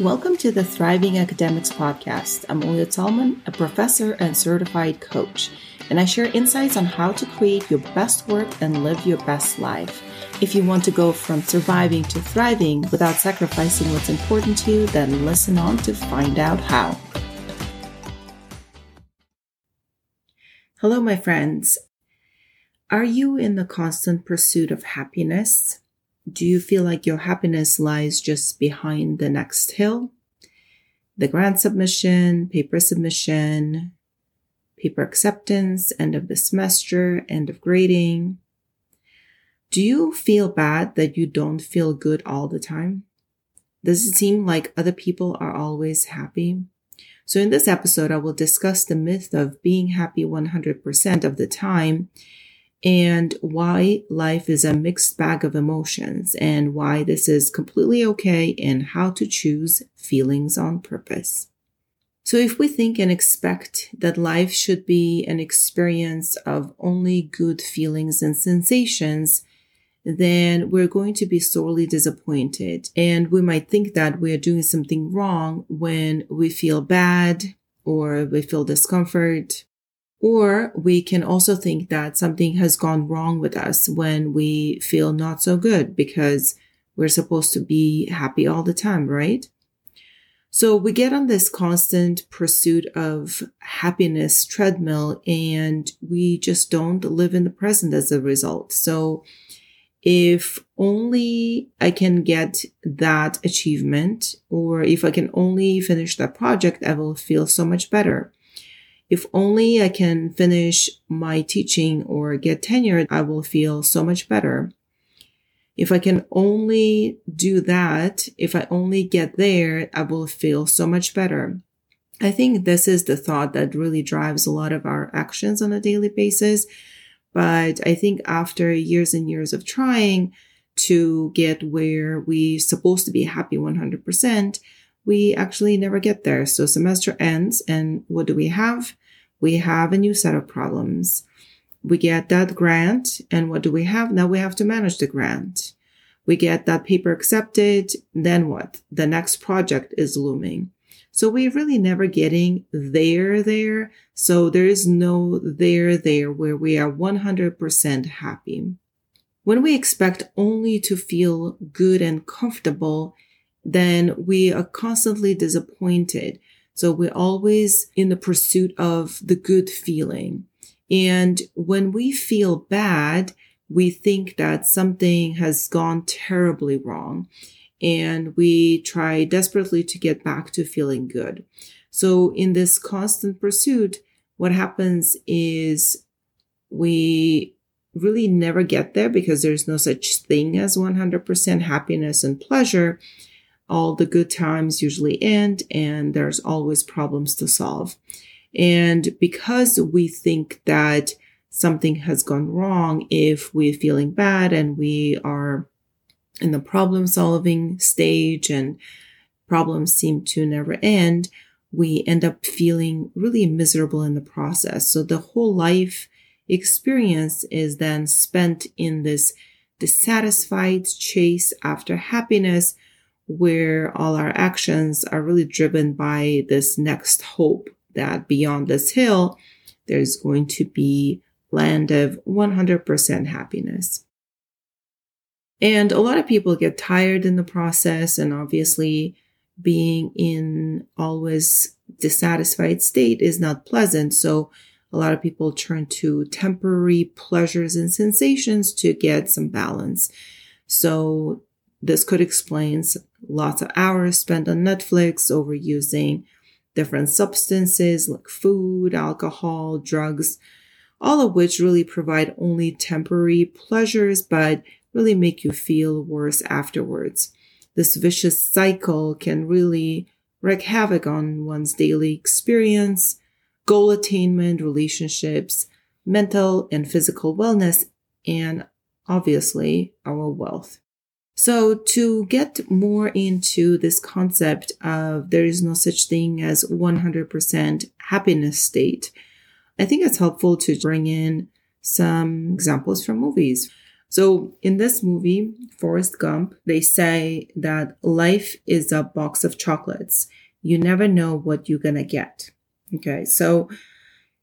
Welcome to the Thriving Academics Podcast. I'm Olia Talman, a professor and certified coach, and I share insights on how to create your best work and live your best life. If you want to go from surviving to thriving without sacrificing what's important to you, then listen on to find out how. Hello, my friends. Are you in the constant pursuit of happiness? Do you feel like your happiness lies just behind the next hill? The grant submission, paper submission, paper acceptance, end of the semester, end of grading. Do you feel bad that you don't feel good all the time? Does it seem like other people are always happy? So in this episode, I will discuss the myth of being happy 100% of the time and why life is a mixed bag of emotions and why this is completely okay and how to choose feelings on purpose. So if we think and expect that life should be an experience of only good feelings and sensations, then we're going to be sorely disappointed. And we might think that we're doing something wrong when we feel bad or we feel discomfort or we can also think that something has gone wrong with us when we feel not so good because we're supposed to be happy all the time, right? So we get on this constant pursuit of happiness treadmill and we just don't live in the present as a result. So if only I can get that achievement or if I can only finish that project, I will feel so much better. If only I can finish my teaching or get tenured, I will feel so much better. If I can only do that, if I only get there, I will feel so much better. I think this is the thought that really drives a lot of our actions on a daily basis. But I think after years and years of trying to get where we're supposed to be happy 100%, we actually never get there. So semester ends and what do we have? We have a new set of problems. We get that grant and what do we have? Now we have to manage the grant. We get that paper accepted. Then what? The next project is looming. So we're really never getting there, there. So there is no there, there where we are 100% happy. When we expect only to feel good and comfortable, then we are constantly disappointed. So we're always in the pursuit of the good feeling. And when we feel bad, we think that something has gone terribly wrong and we try desperately to get back to feeling good. So in this constant pursuit, what happens is we really never get there because there's no such thing as 100% happiness and pleasure all the good times usually end and there's always problems to solve. And because we think that something has gone wrong, if we're feeling bad and we are in the problem solving stage and problems seem to never end, we end up feeling really miserable in the process. So the whole life experience is then spent in this dissatisfied chase after happiness where all our actions are really driven by this next hope that beyond this hill, there's going to be land of 100% happiness. And a lot of people get tired in the process and obviously being in always dissatisfied state is not pleasant. So a lot of people turn to temporary pleasures and sensations to get some balance. So this could explain lots of hours spent on Netflix overusing different substances like food, alcohol, drugs, all of which really provide only temporary pleasures, but really make you feel worse afterwards. This vicious cycle can really wreak havoc on one's daily experience, goal attainment, relationships, mental and physical wellness, and obviously our wealth. So to get more into this concept of there is no such thing as 100% happiness state, I think it's helpful to bring in some examples from movies. So in this movie, Forrest Gump, they say that life is a box of chocolates. You never know what you're going to get. Okay. So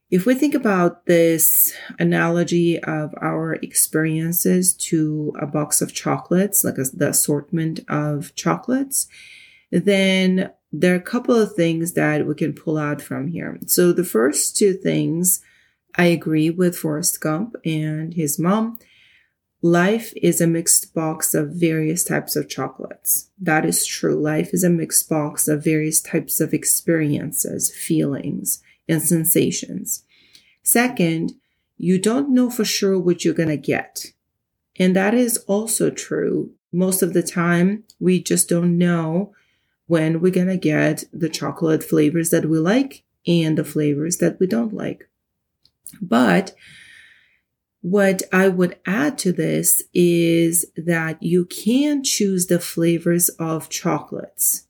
if we think about this analogy of our experiences to a box of chocolates, like a, the assortment of chocolates, then there are a couple of things that we can pull out from here. So the first two things, I agree with Forrest Gump and his mom. Life is a mixed box of various types of chocolates. That is true. Life is a mixed box of various types of experiences, feelings, and sensations. Second, you don't know for sure what you're going to get. And that is also true. Most of the time, we just don't know when we're going to get the chocolate flavors that we like and the flavors that we don't like. But what I would add to this is that you can choose the flavors of chocolates.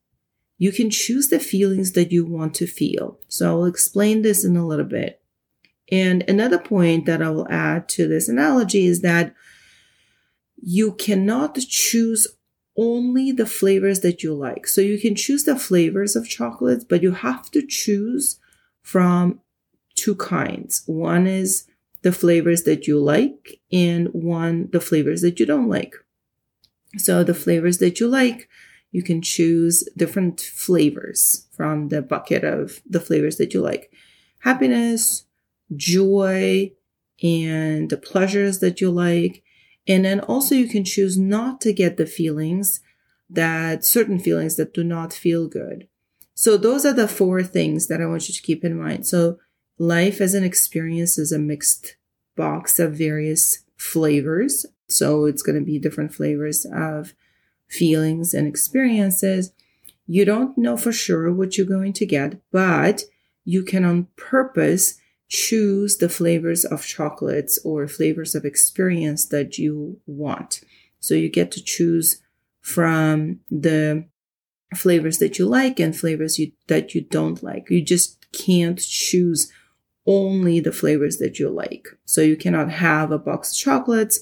You can choose the feelings that you want to feel. So I'll explain this in a little bit. And another point that I will add to this analogy is that you cannot choose only the flavors that you like. So you can choose the flavors of chocolates, but you have to choose from two kinds. One is the flavors that you like and one the flavors that you don't like. So the flavors that you like, you can choose different flavors from the bucket of the flavors that you like. Happiness, joy, and the pleasures that you like. And then also you can choose not to get the feelings that certain feelings that do not feel good. So those are the four things that I want you to keep in mind. So life as an experience is a mixed box of various flavors. So it's going to be different flavors of feelings and experiences. You don't know for sure what you're going to get, but you can on purpose choose the flavors of chocolates or flavors of experience that you want. So you get to choose from the flavors that you like and flavors you, that you don't like. You just can't choose only the flavors that you like. So you cannot have a box of chocolates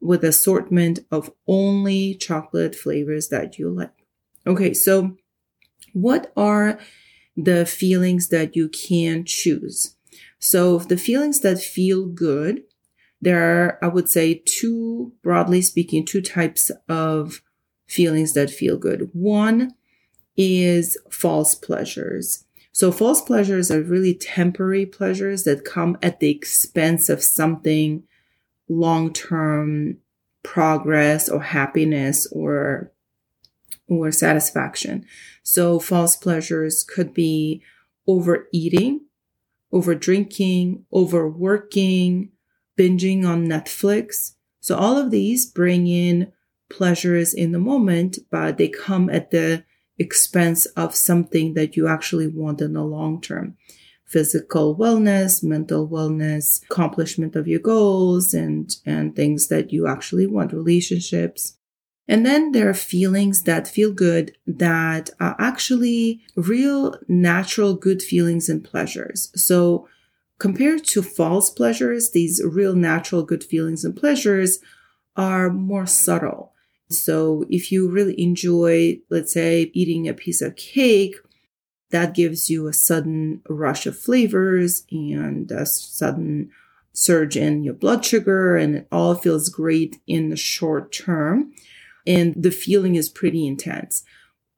with assortment of only chocolate flavors that you like. Okay, so what are the feelings that you can choose? So the feelings that feel good, there are, I would say, two, broadly speaking, two types of feelings that feel good. One is false pleasures. So false pleasures are really temporary pleasures that come at the expense of something long-term progress or happiness or or satisfaction. So false pleasures could be overeating over drinking, overworking, binging on Netflix. So all of these bring in pleasures in the moment, but they come at the expense of something that you actually want in the long term. Physical wellness, mental wellness, accomplishment of your goals and, and things that you actually want, relationships. And then there are feelings that feel good that are actually real natural good feelings and pleasures. So compared to false pleasures, these real natural good feelings and pleasures are more subtle. So if you really enjoy, let's say, eating a piece of cake, that gives you a sudden rush of flavors and a sudden surge in your blood sugar and it all feels great in the short term and the feeling is pretty intense.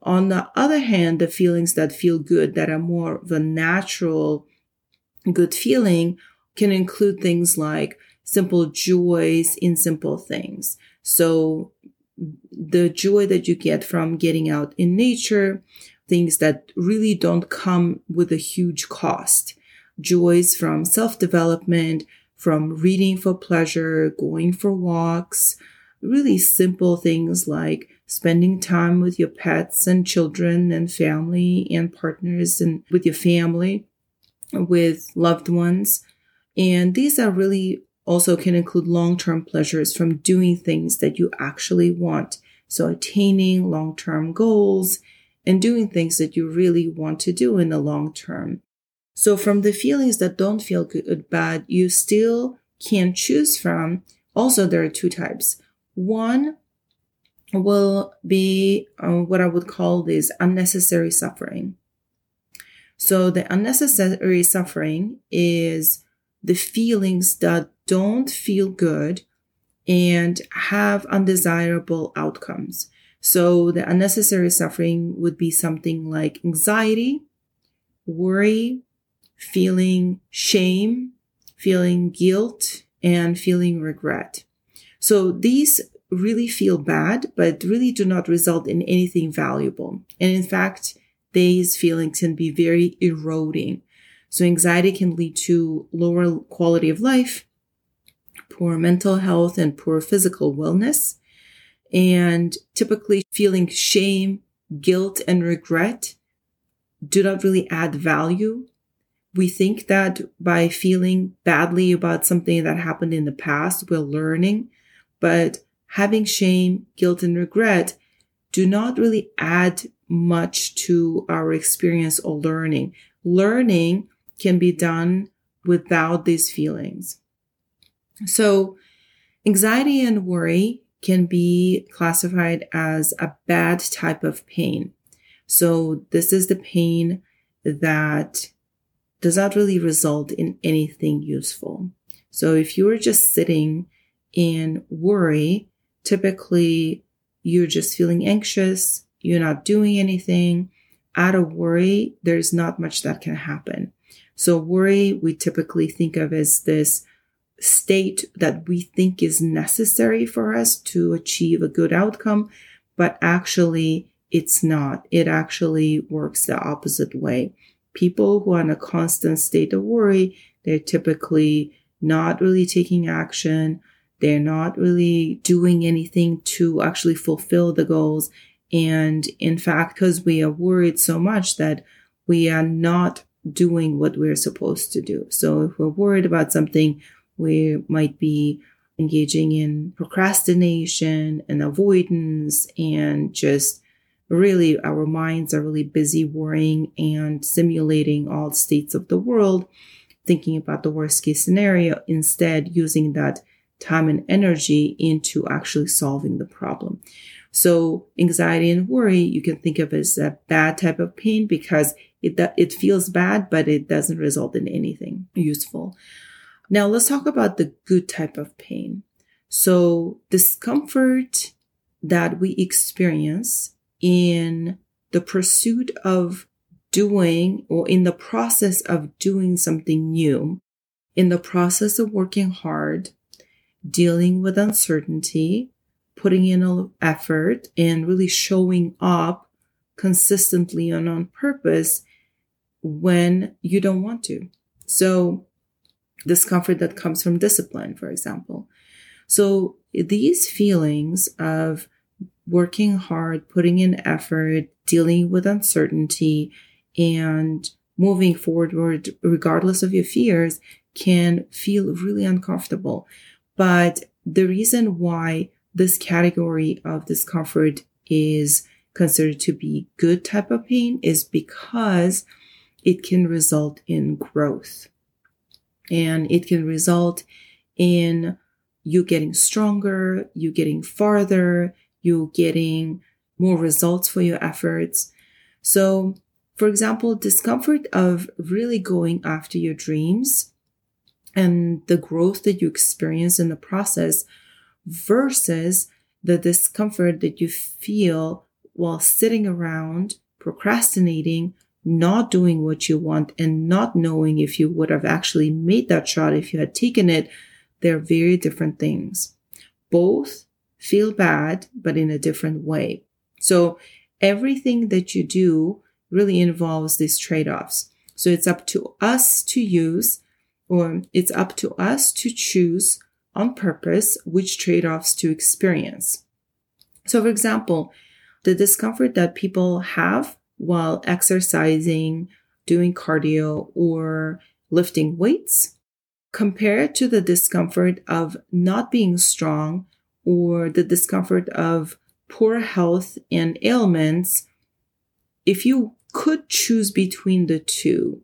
On the other hand, the feelings that feel good, that are more of a natural good feeling, can include things like simple joys in simple things. So the joy that you get from getting out in nature, things that really don't come with a huge cost, joys from self development, from reading for pleasure, going for walks, really simple things like spending time with your pets and children and family and partners and with your family, with loved ones. And these are really also can include long-term pleasures from doing things that you actually want. So attaining long-term goals and doing things that you really want to do in the long term. So from the feelings that don't feel good, bad, you still can choose from also there are two types. One will be uh, what I would call this unnecessary suffering. So the unnecessary suffering is the feelings that don't feel good and have undesirable outcomes. So the unnecessary suffering would be something like anxiety, worry, feeling shame, feeling guilt, and feeling regret. So these really feel bad, but really do not result in anything valuable. And in fact, these feelings can be very eroding. So anxiety can lead to lower quality of life, poor mental health, and poor physical wellness. And typically feeling shame, guilt, and regret do not really add value. We think that by feeling badly about something that happened in the past, we're learning, but having shame, guilt, and regret do not really add much to our experience or learning. Learning can be done without these feelings. So anxiety and worry can be classified as a bad type of pain. So this is the pain that does not really result in anything useful. So if you are just sitting in worry, typically you're just feeling anxious, you're not doing anything. Out of worry, there's not much that can happen. So worry, we typically think of as this state that we think is necessary for us to achieve a good outcome, but actually it's not. It actually works the opposite way. People who are in a constant state of worry, they're typically not really taking action. They're not really doing anything to actually fulfill the goals. And in fact, because we are worried so much that we are not doing what we're supposed to do. So if we're worried about something, we might be engaging in procrastination and avoidance and just really our minds are really busy worrying and simulating all states of the world, thinking about the worst case scenario, instead using that time and energy into actually solving the problem. So anxiety and worry, you can think of as a bad type of pain because it, it feels bad, but it doesn't result in anything useful. Now let's talk about the good type of pain. So discomfort that we experience in the pursuit of doing or in the process of doing something new, in the process of working hard, dealing with uncertainty, putting in an effort, and really showing up consistently and on purpose when you don't want to. So, discomfort that comes from discipline, for example. So, these feelings of working hard, putting in effort, dealing with uncertainty, and moving forward regardless of your fears can feel really uncomfortable. But the reason why this category of discomfort is considered to be good type of pain is because it can result in growth and it can result in you getting stronger, you getting farther, you getting more results for your efforts. So, for example, discomfort of really going after your dreams and the growth that you experience in the process versus the discomfort that you feel while sitting around procrastinating, not doing what you want and not knowing if you would have actually made that shot if you had taken it. They're very different things. Both feel bad, but in a different way. So everything that you do really involves these trade-offs. So it's up to us to use or it's up to us to choose on purpose which trade offs to experience. So, for example, the discomfort that people have while exercising, doing cardio, or lifting weights, compared to the discomfort of not being strong or the discomfort of poor health and ailments, if you could choose between the two,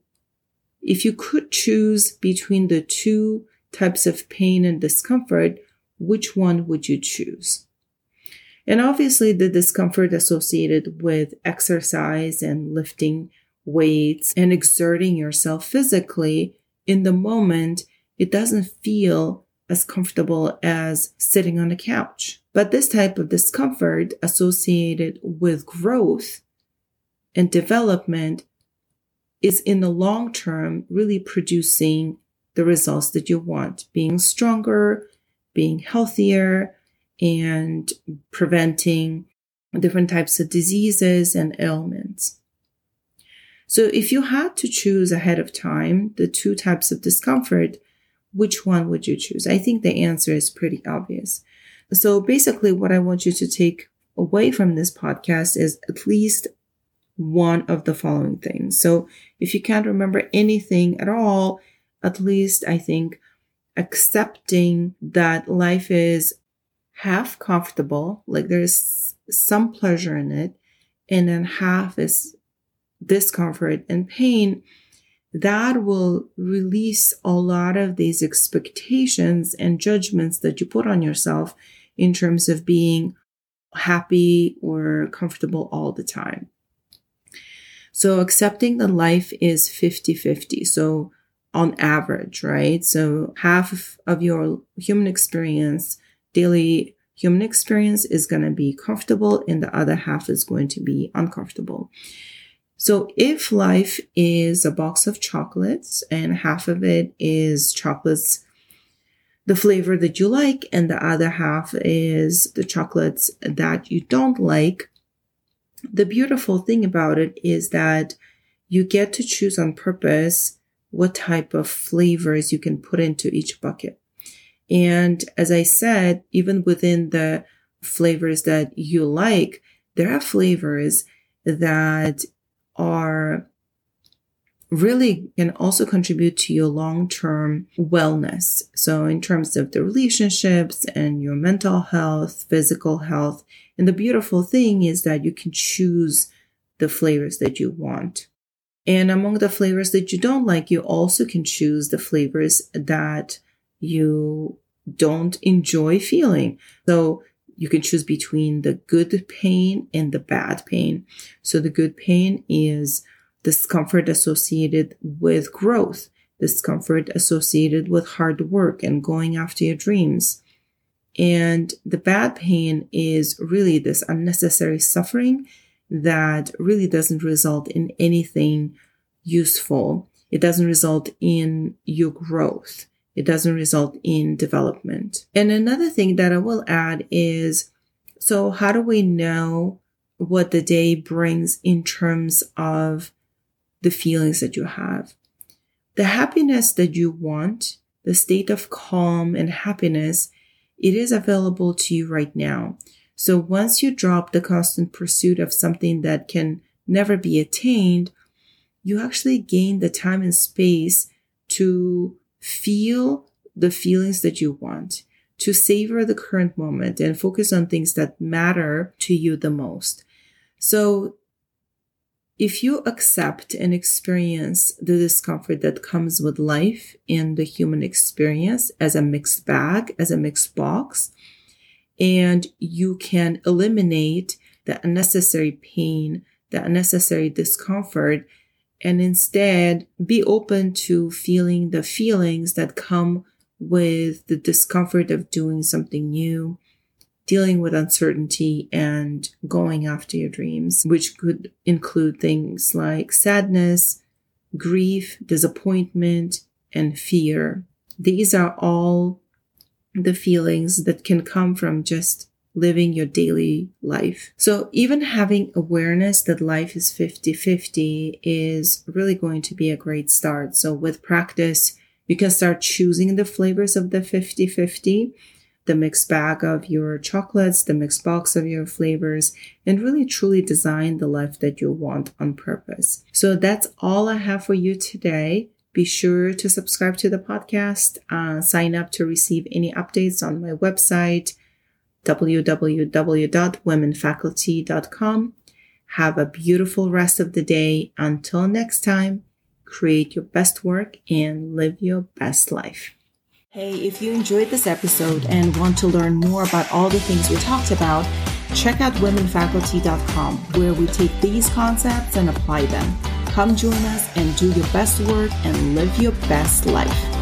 if you could choose between the two types of pain and discomfort, which one would you choose? And obviously, the discomfort associated with exercise and lifting weights and exerting yourself physically in the moment, it doesn't feel as comfortable as sitting on a couch. But this type of discomfort associated with growth and development is in the long term really producing the results that you want, being stronger, being healthier, and preventing different types of diseases and ailments. So if you had to choose ahead of time the two types of discomfort, which one would you choose? I think the answer is pretty obvious. So basically what I want you to take away from this podcast is at least one of the following things. So if you can't remember anything at all, at least I think accepting that life is half comfortable, like there's some pleasure in it, and then half is discomfort and pain, that will release a lot of these expectations and judgments that you put on yourself in terms of being happy or comfortable all the time. So accepting that life is 50 50. So on average, right? So half of your human experience, daily human experience is going to be comfortable and the other half is going to be uncomfortable. So if life is a box of chocolates and half of it is chocolates, the flavor that you like, and the other half is the chocolates that you don't like, the beautiful thing about it is that you get to choose on purpose what type of flavors you can put into each bucket. And as I said, even within the flavors that you like, there are flavors that are really can also contribute to your long-term wellness. So in terms of the relationships and your mental health, physical health. And the beautiful thing is that you can choose the flavors that you want. And among the flavors that you don't like, you also can choose the flavors that you don't enjoy feeling. So you can choose between the good pain and the bad pain. So the good pain is discomfort associated with growth, discomfort associated with hard work and going after your dreams. And the bad pain is really this unnecessary suffering that really doesn't result in anything useful. It doesn't result in your growth. It doesn't result in development. And another thing that I will add is, so how do we know what the day brings in terms of the feelings that you have? The happiness that you want, the state of calm and happiness, it is available to you right now. So once you drop the constant pursuit of something that can never be attained, you actually gain the time and space to feel the feelings that you want, to savor the current moment and focus on things that matter to you the most. So if you accept and experience the discomfort that comes with life and the human experience as a mixed bag, as a mixed box, and you can eliminate the unnecessary pain, the unnecessary discomfort, and instead be open to feeling the feelings that come with the discomfort of doing something new, dealing with uncertainty and going after your dreams, which could include things like sadness, grief, disappointment, and fear. These are all the feelings that can come from just living your daily life. So even having awareness that life is 50-50 is really going to be a great start. So with practice, you can start choosing the flavors of the 50-50, the mixed bag of your chocolates, the mixed box of your flavors, and really truly design the life that you want on purpose. So that's all I have for you today. Be sure to subscribe to the podcast, uh, sign up to receive any updates on my website, www.womenfaculty.com. Have a beautiful rest of the day. Until next time, create your best work and live your best life. Hey, if you enjoyed this episode and want to learn more about all the things we talked about, check out womenfaculty.com where we take these concepts and apply them. Come join us and do your best work and live your best life.